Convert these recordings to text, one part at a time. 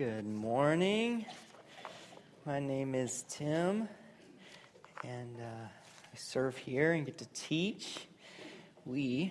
Good morning. My name is Tim, and uh, I serve here and get to teach. We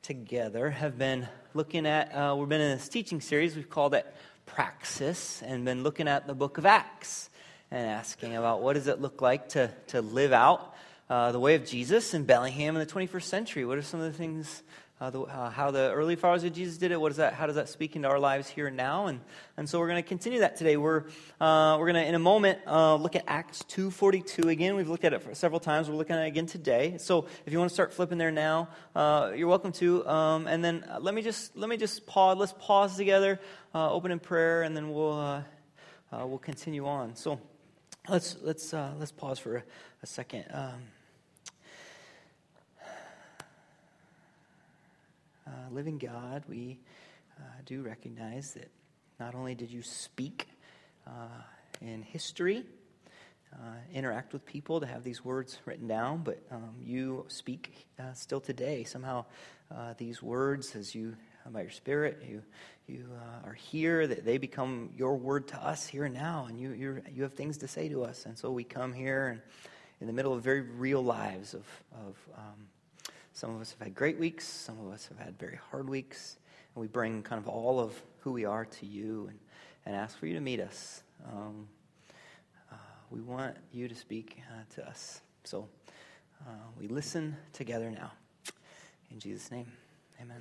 together have been looking at, uh, we've been in this teaching series, we've called it Praxis, and been looking at the book of Acts and asking about what does it look like to, to live out uh, the way of Jesus in Bellingham in the 21st century. What are some of the things uh, the, uh, how the early followers of Jesus did it. What is that? How does that speak into our lives here and now? And, and so we're going to continue that today. We're, uh, we're going to, in a moment, uh, look at Acts 2.42 again. We've looked at it several times. We're looking at it again today. So if you want to start flipping there now, uh, you're welcome to. Um, and then uh, let me just, let me just pause. Let's pause together, open in prayer, and then we'll, we'll continue on. So let's, let's, let's pause for a, a second. Um, uh, living God, we uh, do recognize that not only did you speak uh, in history, uh, interact with people to have these words written down, but um, you speak uh, still today. Somehow, uh, these words, as you by your Spirit, you you are here. That they become your word to us here and now, and you you you have things to say to us, and so we come here and in the middle of very real lives of of um, some of us have had great weeks, some of us have had very hard weeks, and we bring kind of all of who we are to you and, and ask for you to meet us. Um, uh, we want you to speak uh, to us. So uh, we listen together now. In Jesus' name, amen.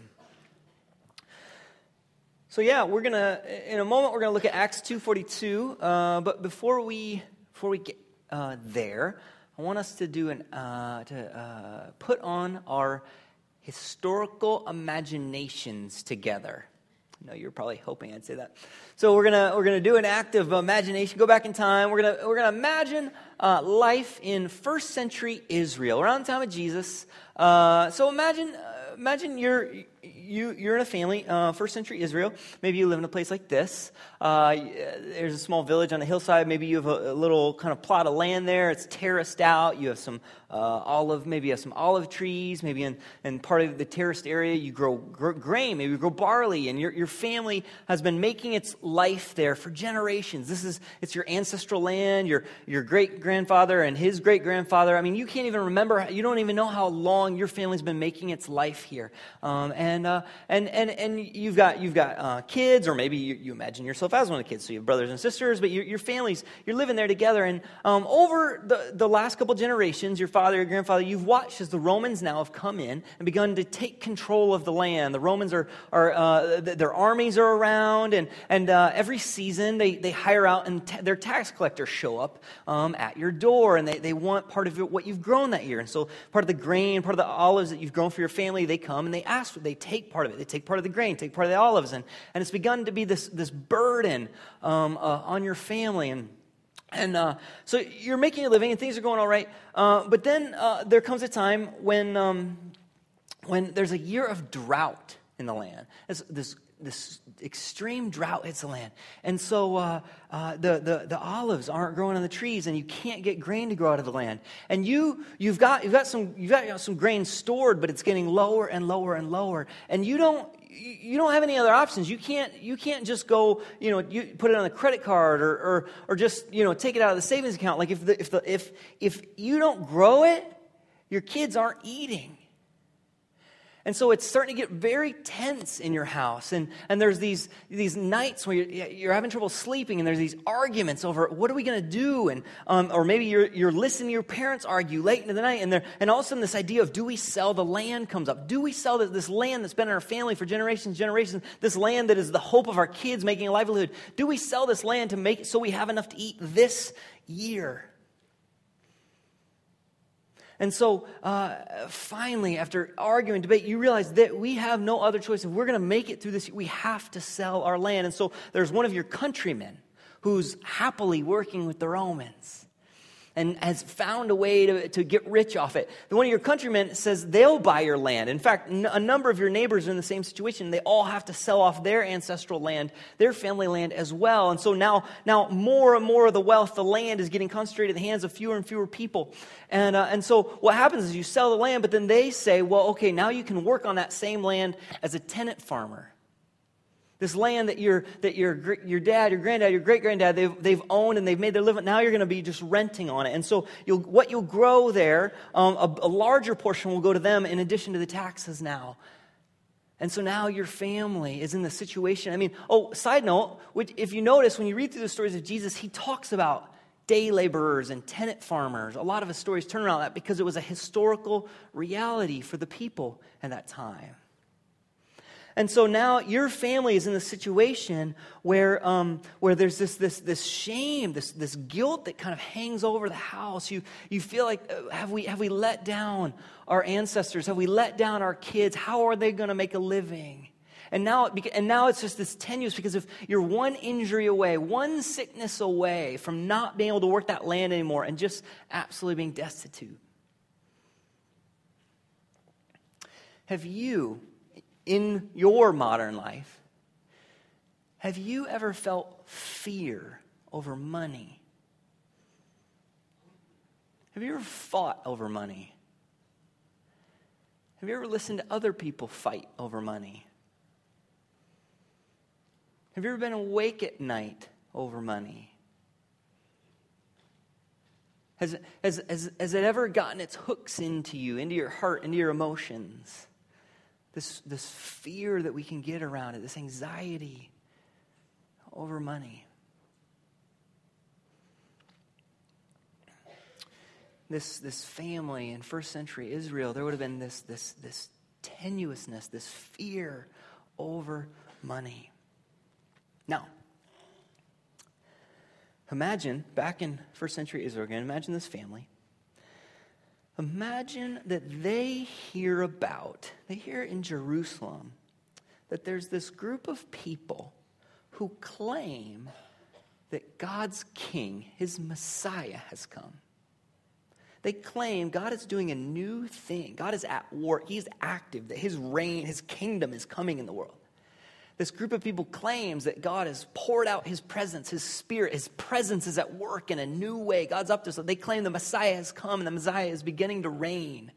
So yeah, we're gonna in a moment we're gonna look at Acts two forty two. Uh, but before we before we get uh, there, I want us to do an uh, to uh, put on our historical imaginations together. Know you're probably hoping I'd say that. So we're gonna we're gonna do an act of imagination. Go back in time. We're gonna we're gonna imagine uh, life in first century Israel around the time of Jesus. Uh, so imagine uh, imagine you're you, you're in a family, uh, first century Israel. Maybe you live in a place like this. Uh, there's a small village on the hillside. Maybe you have a, a, little kind of plot of land there. It's terraced out. You have some uh, olive, maybe you have some olive trees. Maybe in, in part of the terraced area, you grow, grow grain. Maybe you grow barley. And your, your family has been making its life there for generations. This is, it's your ancestral land, your, your great grandfather and his great grandfather. I mean, you can't even remember, you don't even know how long your family's been making its life here. Um, and, uh, uh, and, and, and you've got, you've got uh, kids, or maybe you, you, imagine yourself as one of the kids, so you have brothers and sisters, but your, your families, you're living there together. And um, over the, the last couple generations, your father, your grandfather, you've watched as the Romans now have come in and begun to take control of the land. The Romans are, are uh, their armies are around, and, and uh, every season they, they hire out, and t- their tax collectors show up um, at your door, and they, they want part of what you've grown that year. And so part of the grain, part of the olives that you've grown for your family, they come and they ask, they take part of it. They take part of the grain, take part of the olives, and, and it's begun to be this, this burden um, uh, on your family. And, and uh, so you're making a living and things are going all right. Uh, but then uh, there comes a time when, um, when there's a year of drought in the land. It's this this extreme drought hits the land. And so uh, uh, the, the, the olives aren't growing on the trees, and you can't get grain to grow out of the land. And you, you've, got, you've, got some, you've got you some grain stored, but it's getting lower and lower and lower. And you don't, you don't have any other options. You can't, you can't just go, you know, you put it on a credit card or, or, or just, you know, take it out of the savings account. Like if, the, if, the, if, if you don't grow it, your kids aren't eating. And so it's starting to get very tense in your house. And, and there's these, these nights where you're, you're having trouble sleeping, and there's these arguments over what are we going to do? And, um, or maybe you're, you're listening to your parents argue late into the night, and, and all of a sudden this idea of do we sell the land comes up. Do we sell this land that's been in our family for generations generations, this land that is the hope of our kids making a livelihood? Do we sell this land to make so we have enough to eat this year? And so uh, finally, after arguing, debate, you realize that we have no other choice. If we're going to make it through this, we have to sell our land. And so there's one of your countrymen who's happily working with the Romans and has found a way to, to get rich off it. one of your countrymen says they'll buy your land. In fact, n- a number of your neighbors are in the same situation. They all have to sell off their ancestral land, their family land as well. And so now, now more and more of the wealth, the land is getting concentrated in the hands of fewer and fewer people. And, uh, and so what happens is you sell the land, but then they say, well, okay, now you can work on that same land as a tenant farmer. This land that your, that your, your dad, your granddad, your great granddad, they've, they've owned and they've made their living. Now you're going to be just renting on it. And so you'll, what you'll grow there, um, a, a larger portion will go to them in addition to the taxes now. And so now your family is in the situation. I mean, oh, side note, which, if you notice, when you read through the stories of Jesus, he talks about day laborers and tenant farmers. A lot of his stories turn around that because it was a historical reality for the people at that time. And so now your family is in a situation where, um, where there's this, this, this shame, this, this guilt that kind of hangs over the house. You, you feel like, uh, have, we, have we let down our ancestors? Have we let down our kids? How are they going to make a living? And now, and now it's just this tenuous because if you're one injury away, one sickness away from not being able to work that land anymore and just absolutely being destitute. Have you in your modern life, have you ever felt fear over money? Have you ever fought over money? Have you ever listened to other people fight over money? Have you ever been awake at night over money? Has, has, has, has it ever gotten its hooks into you, into your heart, into your emotions? This, this fear that we can get around it, this anxiety over money. This, this family in first century Israel, there would have been this, this, this tenuousness, this fear over money. Now, imagine back in first century Israel again, imagine this family. Imagine that they hear about, they hear in Jerusalem, that there's this group of people who claim that God's king, his Messiah, has come. They claim God is doing a new thing. God is at work. He's active, that his reign, his kingdom is coming in the world this group of people claims that God has poured out his presence, his spirit, his presence is at work in a new way. God's up to so they claim the Messiah has come and the Messiah is beginning to reign.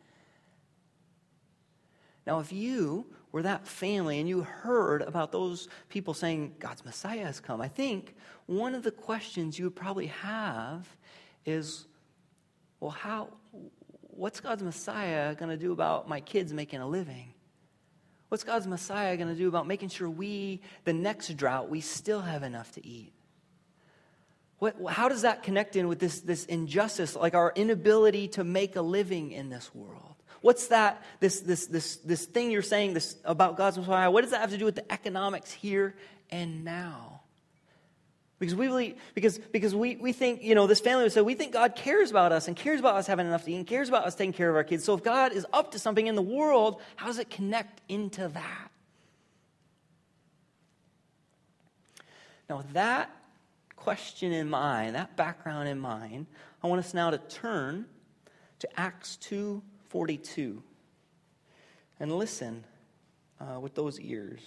Now, if you were that family and you heard about those people saying God's Messiah has come, I think one of the questions you would probably have is, well, how, what's God's Messiah going to do about my kids making a living? What's God's Messiah going to do about making sure we, the next drought, we still have enough to eat? What, how does that connect in with this, this injustice, like our inability to make a living in this world? What's that, this, this, this, this thing you're saying this, about God's Messiah? What does that have to do with the economics here and now? Because we really, because, because we, we think, you know, this family would say, we think God cares about us and cares about us having enough to eat and cares about us taking care of our kids. So if God is up to something in the world, how does it connect into that? Now, with that question in mind, that background in mind, I want us now to turn to Acts 2.42 and listen uh, with those ears.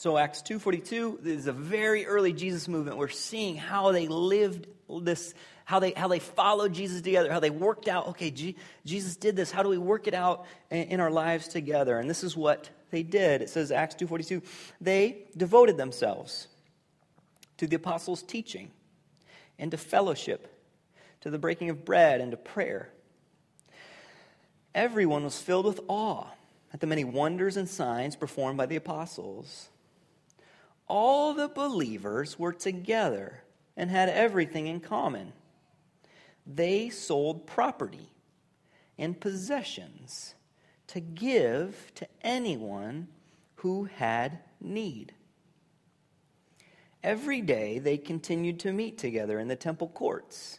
So Acts 2:42 is a very early Jesus movement. We're seeing how they lived this how they how they followed Jesus together, how they worked out, okay, G- Jesus did this. How do we work it out in, in our lives together? And this is what they did. It says Acts 2:42, they devoted themselves to the apostles' teaching and to fellowship, to the breaking of bread and to prayer. Everyone was filled with awe at the many wonders and signs performed by the apostles all the believers were together and had everything in common. They sold property and possessions to give to anyone who had need. Every day they continued to meet together in the temple courts.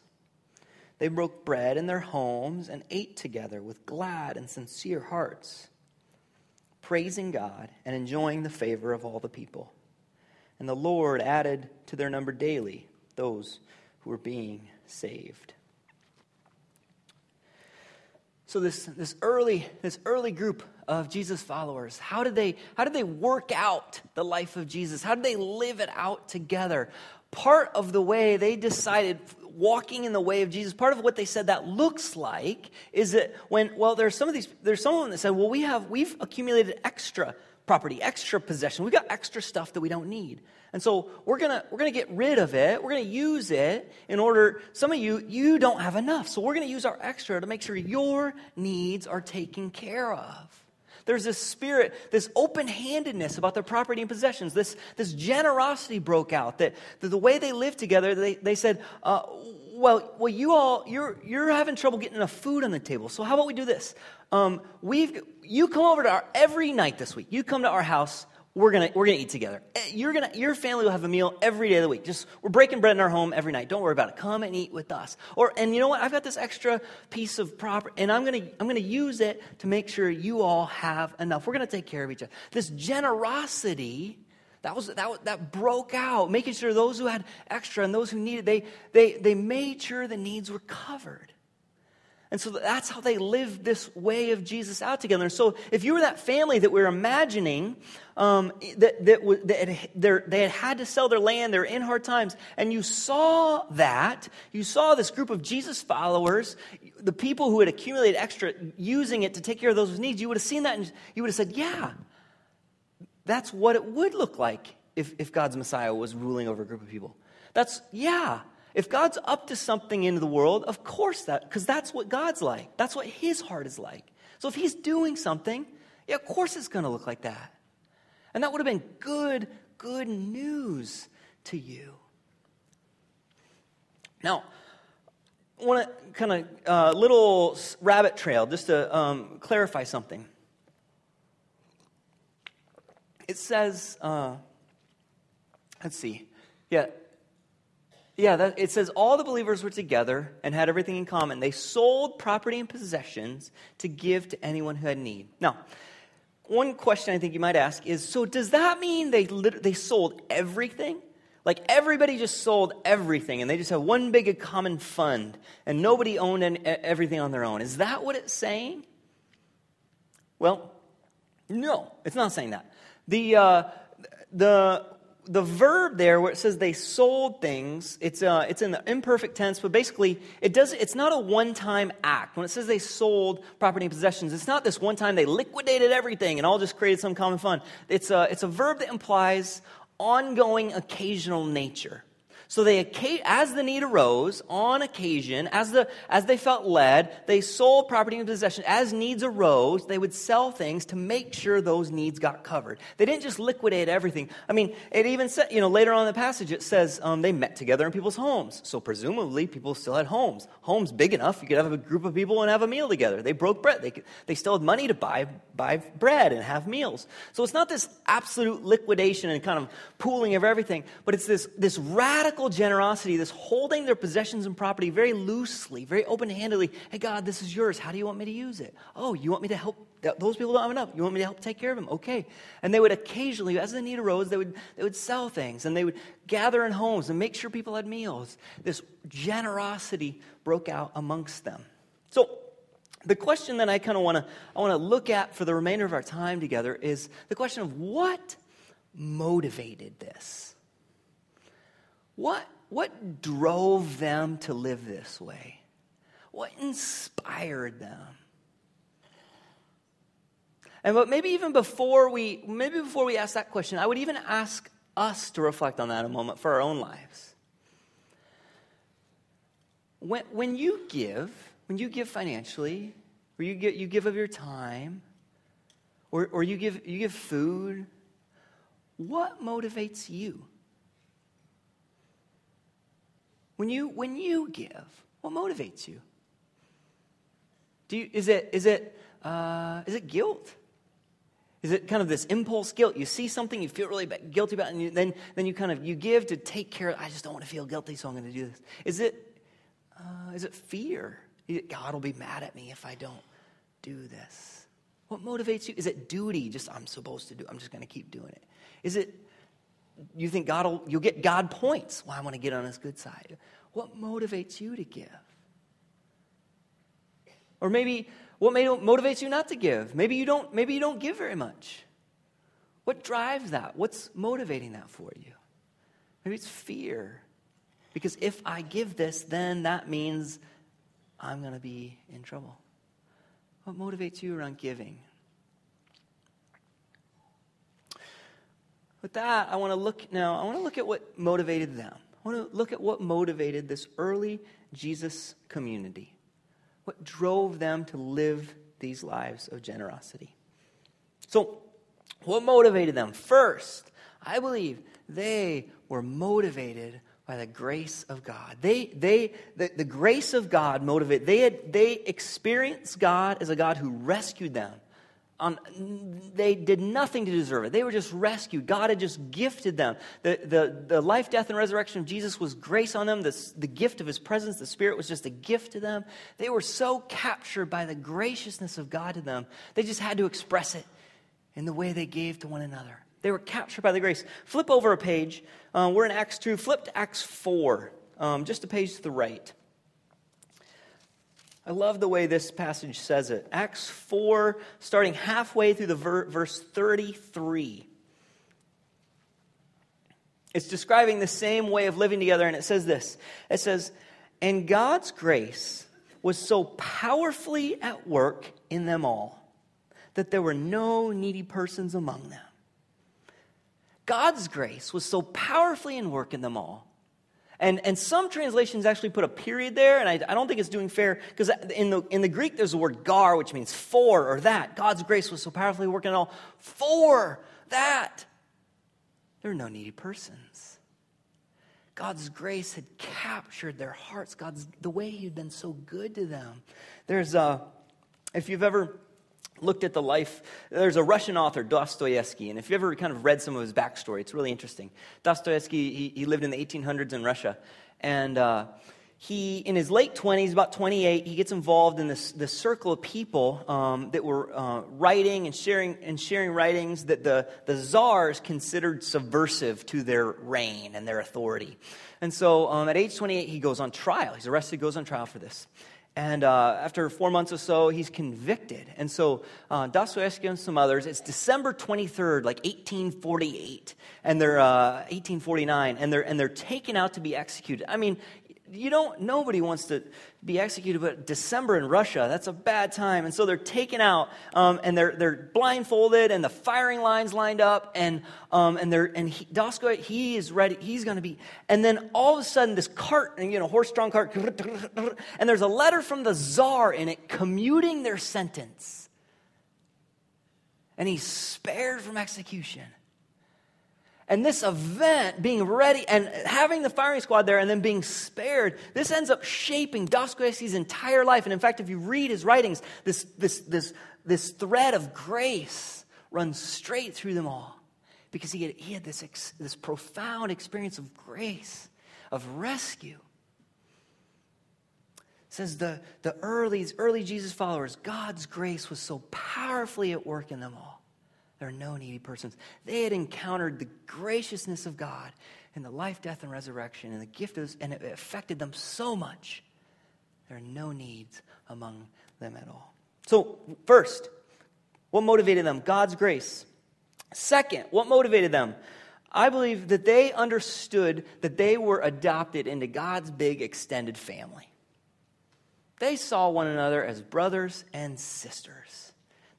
They broke bread in their homes and ate together with glad and sincere hearts, praising God and enjoying the favor of all the people. And the Lord added to their number daily those who were being saved. So this, this early this early group of Jesus followers, how did they how did they work out the life of Jesus? How did they live it out together? part of the way they decided walking in the way of Jesus, part of what they said that looks like is that when, well, there's some of these, there's some of them that said, well, we have, we've accumulated extra property, extra possession. We've got extra stuff that we don't need. And so we're gonna, we're gonna get rid of it. We're gonna use it in order, some of you, you don't have enough. So we're gonna use our extra to make sure your needs are taken care of. There's this spirit, this open handedness about their property and possessions. This, this generosity broke out that, that the way they lived together, they, they said, uh, well, well, you all, you're, you're having trouble getting enough food on the table. So how about we do this? Um, we've, you come over to our, every night this week, you come to our house we're gonna we're gonna eat together. Eh, you're gonna your family will have a meal every day of the week. Just we're breaking bread in our home every night. Don't worry about it. Come and eat with us. Or and you know what? I've got this extra piece of property, and I'm gonna I'm gonna use it to make sure you all have enough. We're gonna take care of each other. This generosity that was that that broke out, making sure those who had extra and those who needed they they they made sure the needs were covered. And so that's how they lived this way of Jesus out together. And so if you were that family that we are imagining, um, that, that, that they had had to sell their land, they're in hard times, and you saw that, you saw this group of Jesus followers, the people who had accumulated extra, using it to take care of those needs, you would have seen that and you would have said, yeah, that's what it would look like if, if God's Messiah was ruling over a group of people. That's, yeah, if God's up to something in the world, of course that, because that's what God's like. That's what his heart is like. So if he's doing something, yeah, of course it's going to look like that. And that would have been good, good news to you. Now, I want to kind of uh, little rabbit trail just to um, clarify something. It says, uh, let's see, yeah, yeah, that, it says all the believers were together and had everything in common. They sold property and possessions to give to anyone who had need. Now, one question I think you might ask is so does that mean they, they sold everything? Like everybody just sold everything and they just have one big common fund and nobody owned any, everything on their own. Is that what it's saying? Well, no, it's not saying that. The, uh, the the verb there where it says they sold things, it's, uh, it's in the imperfect tense, but basically it does, it's not a one-time act. When it says they sold property and possessions, it's not this one time they liquidated everything and all just created some common fund. It's a, it's a verb that implies ongoing occasional nature. So they, as the need arose, on occasion, as, the, as they felt led, they sold property and possession. As needs arose, they would sell things to make sure those needs got covered. They didn't just liquidate everything. I mean, it even said, you know, later on in the passage, it says um, they met together in people's homes. So presumably, people still had homes. Homes big enough, you could have a group of people and have a meal together. They broke bread. They, could, they still had money to buy, buy bread and have meals. So it's not this absolute liquidation and kind of pooling of everything, but it's this, this radical radical generosity, this holding their possessions and property very loosely, very open handedly. Hey, God, this is yours. How do you want me to use it? Oh, you want me to help? Those people don't have enough. You want me to help take care of them? Okay. And they would occasionally, as the need arose, they would, they would sell things and they would gather in homes and make sure people had meals. This generosity broke out amongst them. So, the question that I kind of want to I want to look at for the remainder of our time together is the question of what motivated this. What, what drove them to live this way? What inspired them? And but maybe even before we maybe before we ask that question, I would even ask us to reflect on that a moment for our own lives. When, when you give, when you give financially, or you, get, you give of your time, or, or you, give, you give food, what motivates you? When you, when you give, what motivates you? Do you is, it, is, it, uh, is it guilt? Is it kind of this impulse guilt? You see something, you feel really guilty about and you, then, then you kind of you give to take care of I just don't want to feel guilty, so I'm going to do this. Is it, uh, is it fear? God will be mad at me if I don't do this. What motivates you? Is it duty? Just I'm supposed to do. I'm just going to keep doing it. Is it you think God will, you'll get God points. Well, I want to get on his good side. What motivates you to give? Or maybe what motivates you not to give? Maybe you don't, maybe you don't give very much. What drives that? What's motivating that for you? Maybe it's fear. Because if I give this, then that means I'm going to be in trouble. What motivates you around giving? With that, I want to look now, I want to look at what motivated them. I want to look at what motivated this early Jesus community. What drove them to live these lives of generosity. So, what motivated them? First, I believe they were motivated by the grace of God. They, they, the, the grace of God motivated. They had, they experienced God as a God who rescued them. On, they did nothing to deserve it. They were just rescued. God had just gifted them. The, the, the life, death, and resurrection of Jesus was grace on them. The, the gift of his presence, the Spirit, was just a gift to them. They were so captured by the graciousness of God to them, they just had to express it in the way they gave to one another. They were captured by the grace. Flip over a page. Uh, we're in Acts 2. Flip to Acts 4, um, just a page to the right. I love the way this passage says it. Acts 4, starting halfway through the ver- verse 33. It's describing the same way of living together, and it says this It says, And God's grace was so powerfully at work in them all that there were no needy persons among them. God's grace was so powerfully in work in them all. And, and some translations actually put a period there, and I, I don't think it's doing fair because in the, in the Greek there's the word gar, which means for or that. God's grace was so powerfully working in all for that. There are no needy persons. God's grace had captured their hearts. God's the way He had been so good to them. There's a, if you've ever looked at the life. There's a Russian author, Dostoevsky, and if you ever kind of read some of his backstory, it's really interesting. Dostoevsky, he, he lived in the 1800s in Russia, and uh, he, in his late 20s, about 28, he gets involved in this, this circle of people um, that were uh, writing and sharing, and sharing writings that the, the czars considered subversive to their reign and their authority. And so um, at age 28, he goes on trial. He's arrested, goes on trial for this. And uh, after four months or so, he's convicted. And so uh, Dostoevsky and some others, it's December 23rd, like 1848, and they're uh, 1849, and they're, and they're taken out to be executed. I mean, you don't, nobody wants to be executed, but December in Russia, that's a bad time. And so they're taken out, um, and they're, they're blindfolded, and the firing lines lined up, and, um, and they're, and he, Dosko, he is ready, he's going to be, and then all of a sudden this cart, you know, horse-drawn cart, and there's a letter from the czar in it commuting their sentence. And he's spared from execution. And this event, being ready and having the firing squad there and then being spared, this ends up shaping Dostoevsky's entire life. And in fact, if you read his writings, this, this, this, this thread of grace runs straight through them all. Because he had, he had this, ex, this profound experience of grace, of rescue. It says the, the early, early Jesus followers, God's grace was so powerfully at work in them all. There are no needy persons. They had encountered the graciousness of God and the life, death, and resurrection and the gift of, and it affected them so much. There are no needs among them at all. So, first, what motivated them? God's grace. Second, what motivated them? I believe that they understood that they were adopted into God's big extended family. They saw one another as brothers and sisters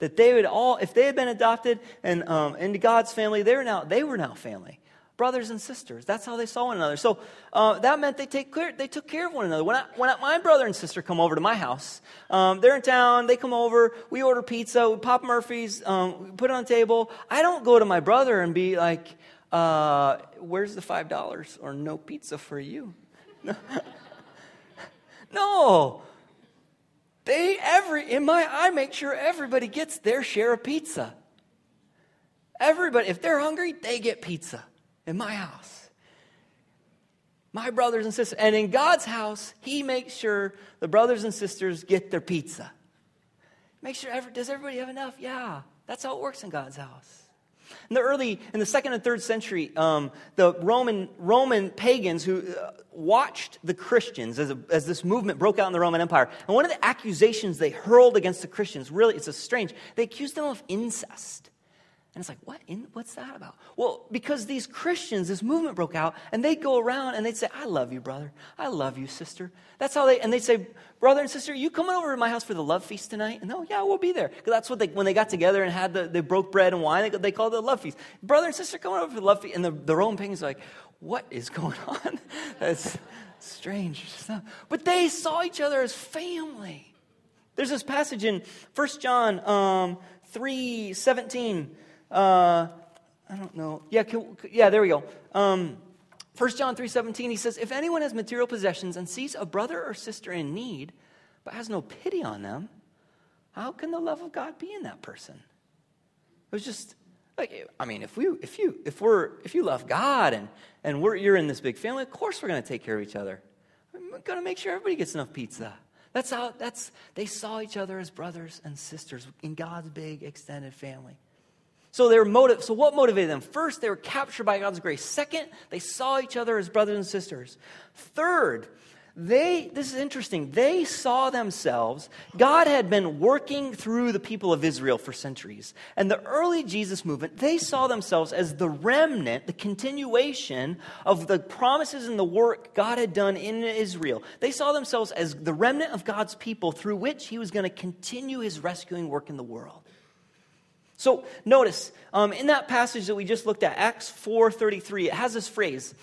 that they would all, if they had been adopted and um, into God's family, they were now they were now family, brothers and sisters. That's how they saw one another. So uh, that meant they take they took care of one another. When, I, when I, my brother and sister come over to my house, um, they're in town. They come over. We order pizza. We Papa Murphy's. Um, we put it on the table. I don't go to my brother and be like, uh, "Where's the five dollars?" or "No pizza for you." no. They every in my I make sure everybody gets their share of pizza. Everybody, if they're hungry, they get pizza in my house. My brothers and sisters, and in God's house, He makes sure the brothers and sisters get their pizza. Make sure, every, does everybody have enough? Yeah, that's how it works in God's house. In the early, in the second and third century, um, the Roman, Roman pagans who uh, watched the Christians as, a, as this movement broke out in the Roman Empire, and one of the accusations they hurled against the Christians, really, it's a strange, they accused them of incest. And it's like, what? In, what's that about? Well, because these Christians, this movement broke out, and they'd go around and they'd say, I love you, brother. I love you, sister. That's how they, and they'd say, brother and sister, you coming over to my house for the love feast tonight? And oh, yeah, we'll be there. Because that's what they, when they got together and had the, they broke bread and wine, they, they called it the love feast. Brother and sister coming over for the love feast. And the, the Roman pagans are like, what is going on? That's strange stuff. But they saw each other as family. There's this passage in 1 John um, 3 17 uh, I don't know. Yeah, can, yeah, there we go. Um, 1 John 3:17 he says if anyone has material possessions and sees a brother or sister in need but has no pity on them how can the love of God be in that person it was just like I mean if we if you if we're if you love God and and we're you're in this big family of course we're going to take care of each other we're going to make sure everybody gets enough pizza that's how that's they saw each other as brothers and sisters in God's big extended family so they were motive. So what motivated them? First, they were captured by God's grace. Second, they saw each other as brothers and sisters. Third, they this is interesting. They saw themselves. God had been working through the people of Israel for centuries. And the early Jesus movement, they saw themselves as the remnant, the continuation of the promises and the work God had done in Israel. They saw themselves as the remnant of God's people through which he was going to continue his rescuing work in the world. So notice um, in that passage that we just looked at, Acts 4:33, it has this phrase.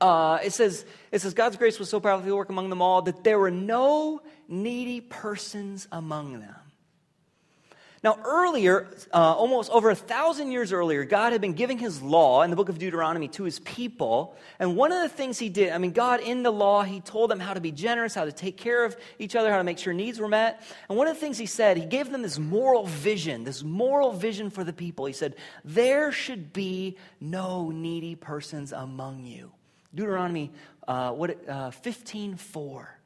Uh, it says, it says, God's grace was so powerfully work among them all that there were no needy persons among them. Now, earlier, uh, almost over a thousand years earlier, God had been giving his law in the book of Deuteronomy to his people. And one of the things he did, I mean, God in the law, he told them how to be generous, how to take care of each other, how to make sure needs were met. And one of the things he said, he gave them this moral vision, this moral vision for the people. He said, There should be no needy persons among you. Deuteronomy uh, what, uh, 15 4.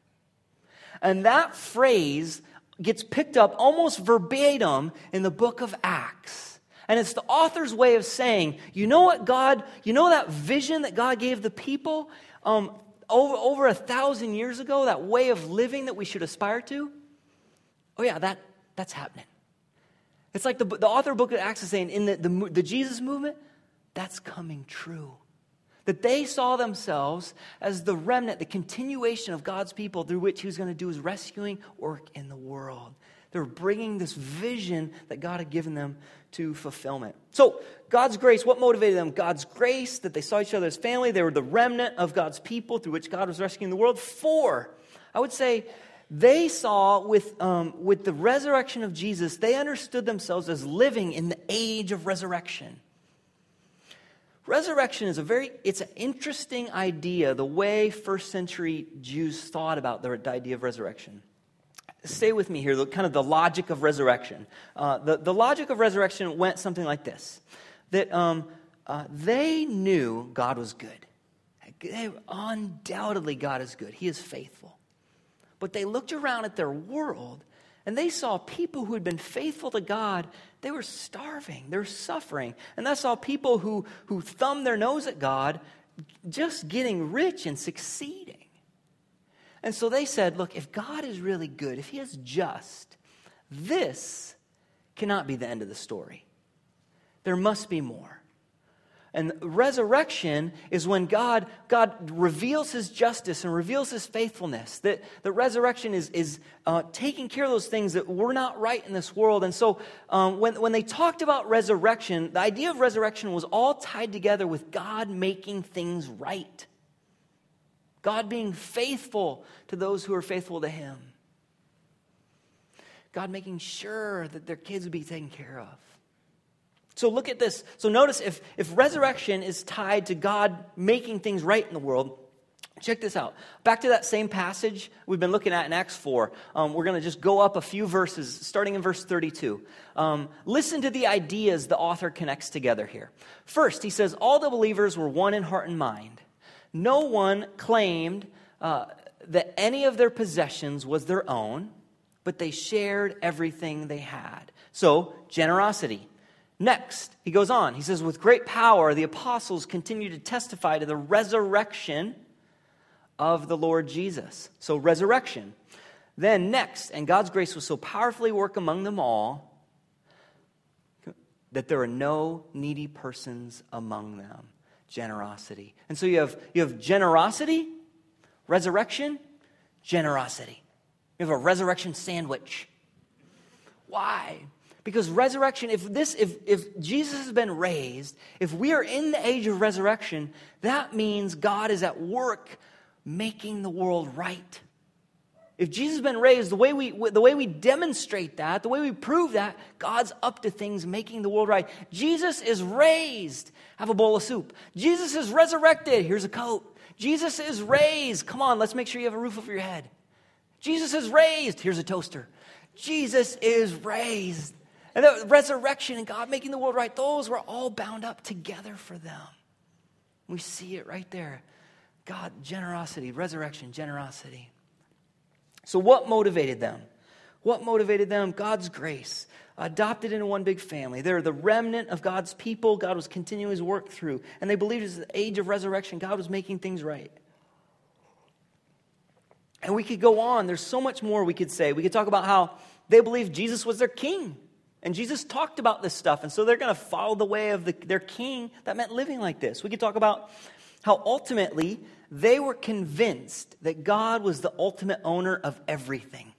And that phrase gets picked up almost verbatim in the book of Acts. And it's the author's way of saying, you know what God, you know that vision that God gave the people um, over, over a thousand years ago, that way of living that we should aspire to? Oh, yeah, that, that's happening. It's like the, the author of book of Acts is saying, in the, the, the Jesus movement, that's coming true that they saw themselves as the remnant, the continuation of God's people through which He was going to do His rescuing work in the world. They were bringing this vision that God had given them to fulfillment. So, God's grace, what motivated them? God's grace, that they saw each other as family. They were the remnant of God's people through which God was rescuing the world. Four, I would say they saw with, um, with the resurrection of Jesus, they understood themselves as living in the age of resurrection. Resurrection is a very, it's an interesting idea, the way first century Jews thought about the, idea of resurrection. Stay with me here, the, kind of the logic of resurrection. Uh, the, the logic of resurrection went something like this that um, uh, they knew God was good. They, undoubtedly, God is good, He is faithful. But they looked around at their world and they saw people who had been faithful to God, they were starving, they were suffering. And they saw people who, who thumbed their nose at God just getting rich and succeeding. And so they said, look, if God is really good, if He is just, this cannot be the end of the story. There must be more. And resurrection is when God, God reveals his justice and reveals his faithfulness. That the resurrection is, is uh, taking care of those things that were not right in this world. And so um, when, when they talked about resurrection, the idea of resurrection was all tied together with God making things right. God being faithful to those who are faithful to him. God making sure that their kids would be taken care of. So look at this. So notice if, if resurrection is tied to God making things right in the world, check this out. Back to that same passage we've been looking at in Acts 4. Um, we're going to just go up a few verses, starting in verse 32. Um, listen to the ideas the author connects together here. First, he says, All the believers were one in heart and mind. No one claimed uh, that any of their possessions was their own, but they shared everything they had. So, generosity Next, he goes on. He says, With great power, the apostles continue to testify to the resurrection of the Lord Jesus. So, resurrection. Then, next, and God's grace was so powerfully work among them all that there are no needy persons among them. Generosity. And so you have, you have generosity, resurrection, generosity. You have a resurrection sandwich. Why? Because resurrection, if this, if, if Jesus has been raised, if we are in the age of resurrection, that means God is at work making the world right. If Jesus has been raised, the way, we, the way we demonstrate that, the way we prove that, God's up to things making the world right. Jesus is raised. Have a bowl of soup. Jesus is resurrected. Here's a coat. Jesus is raised. Come on, let's make sure you have a roof over your head. Jesus is raised. Here's a toaster. Jesus is raised. And the resurrection and God making the world right, those were all bound up together for them. We see it right there. God, generosity, resurrection, generosity. So, what motivated them? What motivated them? God's grace. Adopted into one big family. They're the remnant of God's people. God was continuing his work through. And they believed as the age of resurrection, God was making things right. And we could go on. There's so much more we could say. We could talk about how they believed Jesus was their king. And Jesus talked about this stuff. And so they're going to follow the way of the, their king. That meant living like this. We could talk about how ultimately they were convinced that God was the ultimate owner of everything.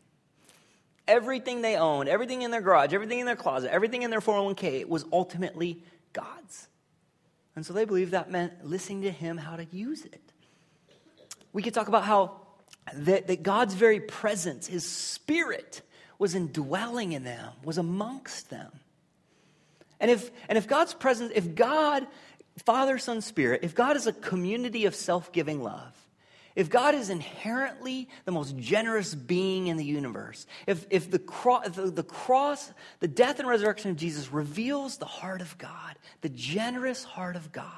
Everything they owned, everything in their garage, everything in their closet, everything in their 401k was ultimately God's. And so they believed that meant listening to Him how to use it. We could talk about how that, that God's very presence, His Spirit, was indwelling in them, was amongst them. And if, and if God's presence, if God Father, Son, Spirit, if God is a community of self giving love, if God is inherently the most generous being in the universe, if, if the, cro- the, the cross, the death and resurrection of Jesus reveals the heart of God, the generous heart of God,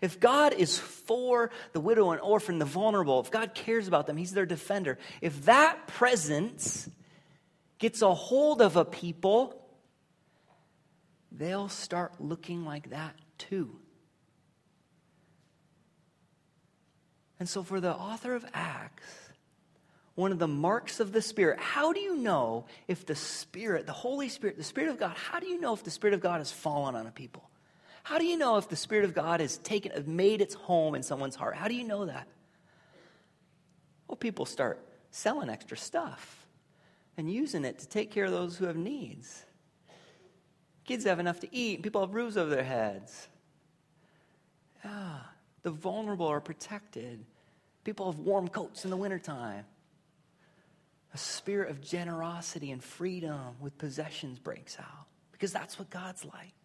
if God is for the widow and orphan, the vulnerable, if God cares about them, He's their defender, if that presence gets a hold of a people, they'll start looking like that too. And so, for the author of Acts, one of the marks of the Spirit, how do you know if the Spirit, the Holy Spirit, the Spirit of God, how do you know if the Spirit of God has fallen on a people? How do you know if the Spirit of God has taken, made its home in someone's heart? How do you know that? Well, people start selling extra stuff and using it to take care of those who have needs. Kids have enough to eat, people have roofs over their heads. Yeah. The vulnerable are protected. People have warm coats in the wintertime. A spirit of generosity and freedom with possessions breaks out because that's what God's like.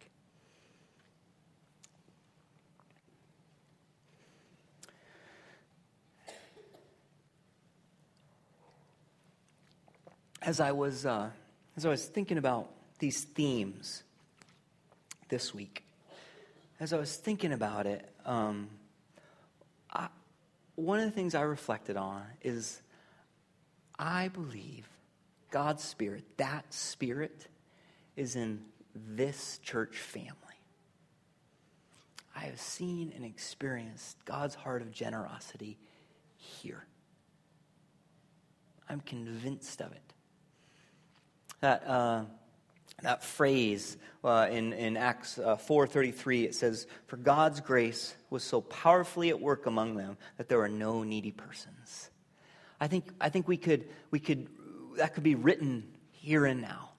As I was, uh, as I was thinking about these themes this week, as I was thinking about it, um, one of the things I reflected on is I believe God's Spirit, that Spirit, is in this church family. I have seen and experienced God's heart of generosity here. I'm convinced of it. That. Uh, that phrase uh, in, in Acts uh, 4.33, it says, For God's grace was so powerfully at work among them that there were no needy persons. I think, I think we could, we could, that could be written here and now.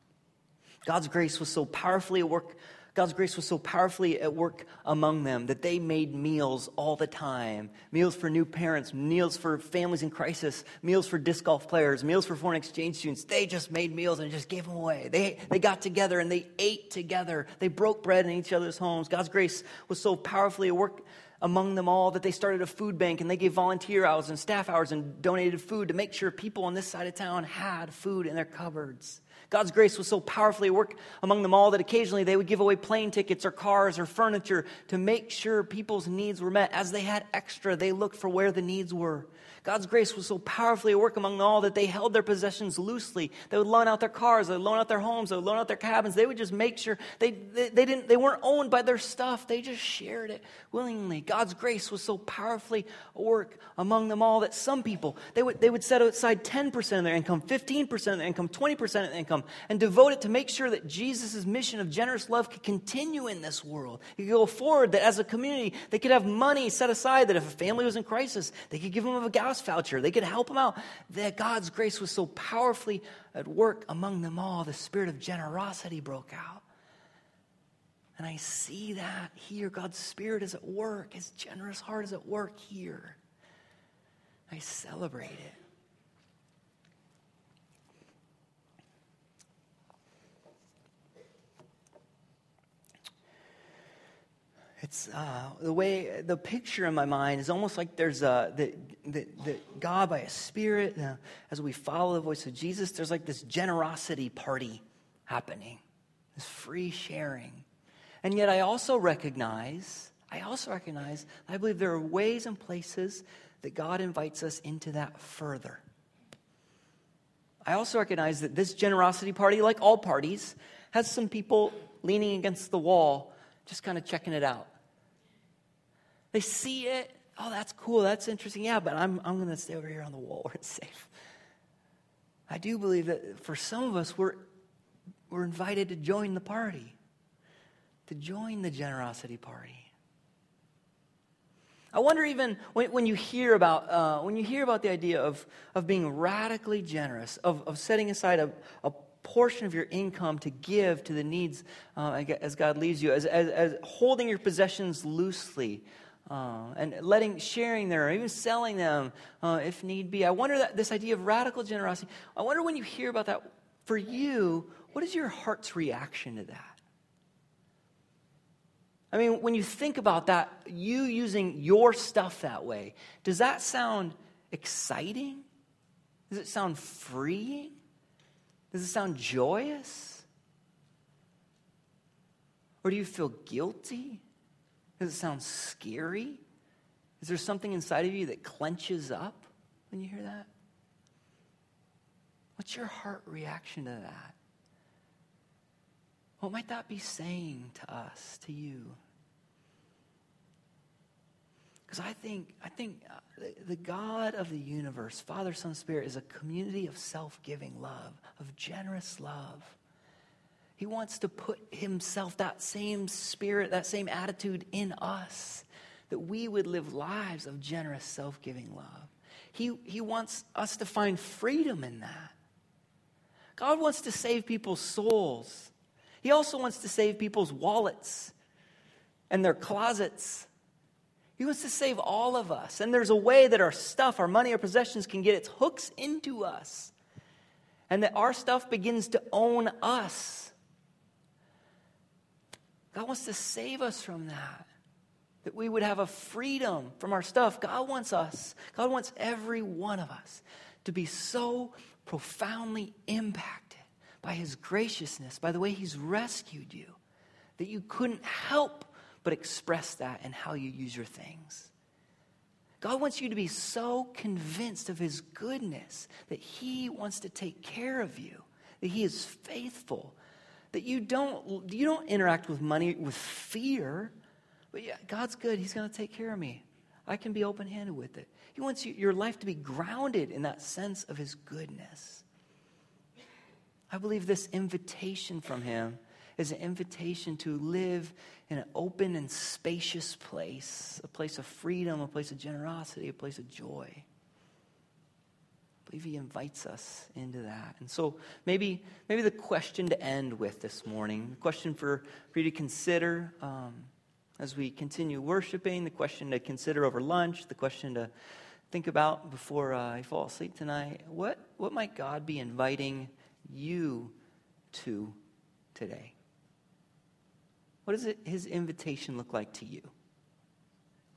God's grace was so powerfully at work God's grace was so powerfully at work among them that they made meals all the time meals for new parents, meals for families in crisis, meals for disc golf players, meals for foreign exchange students. They just made meals and just gave them away. They, they got together and they ate together. They broke bread in each other's homes. God's grace was so powerfully at work among them all that they started a food bank and they gave volunteer hours and staff hours and donated food to make sure people on this side of town had food in their cupboards. God's grace was so powerfully at work among them all that occasionally they would give away plane tickets or cars or furniture to make sure people's needs were met. As they had extra, they looked for where the needs were. God's grace was so powerfully at work among all that they held their possessions loosely. They would loan out their cars, they would loan out their homes, they would loan out their cabins. They would just make sure they, they, they, didn't, they weren't owned by their stuff. They just shared it willingly. God's grace was so powerfully at work among them all that some people, they would, they would set aside 10% of their income, 15% of their income, 20% of their income, and devote it to make sure that Jesus' mission of generous love could continue in this world. It could go forward, that as a community, they could have money set aside, that if a family was in crisis, they could give them a gas voucher. They could help them out. That God's grace was so powerfully at work among them all. The spirit of generosity broke out. And I see that here. God's spirit is at work. His generous heart is at work here. I celebrate it. It's uh, the way the picture in my mind is almost like there's a the, the, the God by a spirit. Uh, as we follow the voice of Jesus, there's like this generosity party happening, this free sharing, and yet I also recognize, I also recognize, I believe there are ways and places that God invites us into that further. I also recognize that this generosity party, like all parties, has some people leaning against the wall just kind of checking it out. They see it. Oh, that's cool. That's interesting. Yeah, but I'm, I'm going to stay over here on the wall where it's safe. I do believe that for some of us, we're, we're invited to join the party, to join the generosity party. I wonder even when, when you hear about uh, when you hear about the idea of, of being radically generous, of, of setting aside a, a portion of your income to give to the needs uh, as God leads you, as, as, as, holding your possessions loosely. Uh, and letting sharing them or even selling them uh, if need be. I wonder that this idea of radical generosity i wonder when you hear about that for you what is your heart's reaction to that? I mean when you think about that you using your stuff that way does that sound exciting? Does it sound freeing does it sound joyous? Or do you feel guilty? Does it sound scary? Is there something inside of you that clenches up when you hear that? What's your heart reaction to that? What might that be saying to us, to you? Because I think, I think uh, the, God of the universe, Father, Son, Spirit, is a community of self giving love, of generous love. He wants to put himself, that same spirit, that same attitude in us, that we would live lives of generous, self giving love. He, he wants us to find freedom in that. God wants to save people's souls. He also wants to save people's wallets and their closets he wants to save all of us. And there's a way that our stuff, our money, our possessions can get its hooks into us. And that our stuff begins to own us. God wants to save us from that. That we would have a freedom from our stuff. God wants us, God wants every one of us to be so profoundly impacted by His graciousness, by the way He's rescued you, that you couldn't help but express that in how you use your things. God wants you to be so convinced of His goodness that He wants to take care of you, that He is faithful, that you don't, you don't interact with money with fear, but yeah, God's good. He's going to take care of me. I can be open handed with it. He wants you, your life to be grounded in that sense of His goodness. I believe this invitation from Him is an invitation to live in an open and spacious place, a place of freedom, a place of generosity, a place of joy. I believe he invites us into that. And so maybe, maybe the question to end with this morning, the question for, for you to consider um, as we continue worshiping, the question to consider over lunch, the question to think about before uh, you fall asleep tonight. What, what might God be inviting you to today? What does it, his invitation look like to you?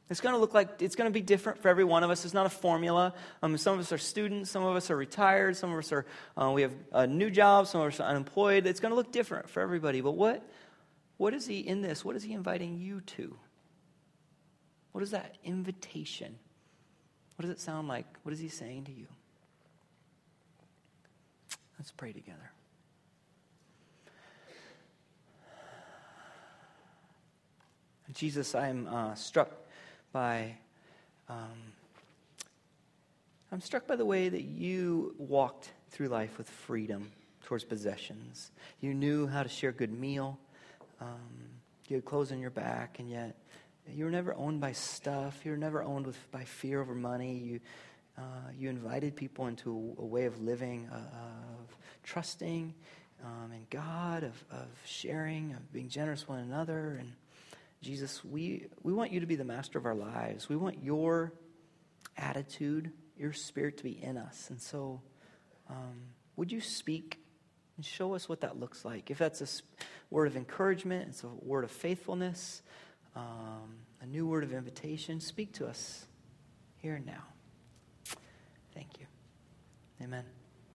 It's going to look like it's going to be different for every one of us. It's not a formula. Um, some of us are students, some of us are retired, some of us are uh, we have a new job, some of us are unemployed. It's going to look different for everybody. But what what is he in this? What is he inviting you to? What is that invitation? What does it sound like? What is he saying to you? Let's pray together. Jesus, I'm uh, struck by. Um, I'm struck by the way that you walked through life with freedom towards possessions. You knew how to share a good meal. Um, you had clothes on your back, and yet you were never owned by stuff. You were never owned with, by fear over money. You, uh, you invited people into a, a way of living, uh, of trusting um, in God, of, of sharing, of being generous with one another. And Jesus, we, we want you to be the master of our lives. We want your attitude, your spirit to be in us. And so, um, would you speak and show us what that looks like? If that's a word of encouragement, it's a word of faithfulness, um, a new word of invitation, speak to us here and now. Thank you. Amen.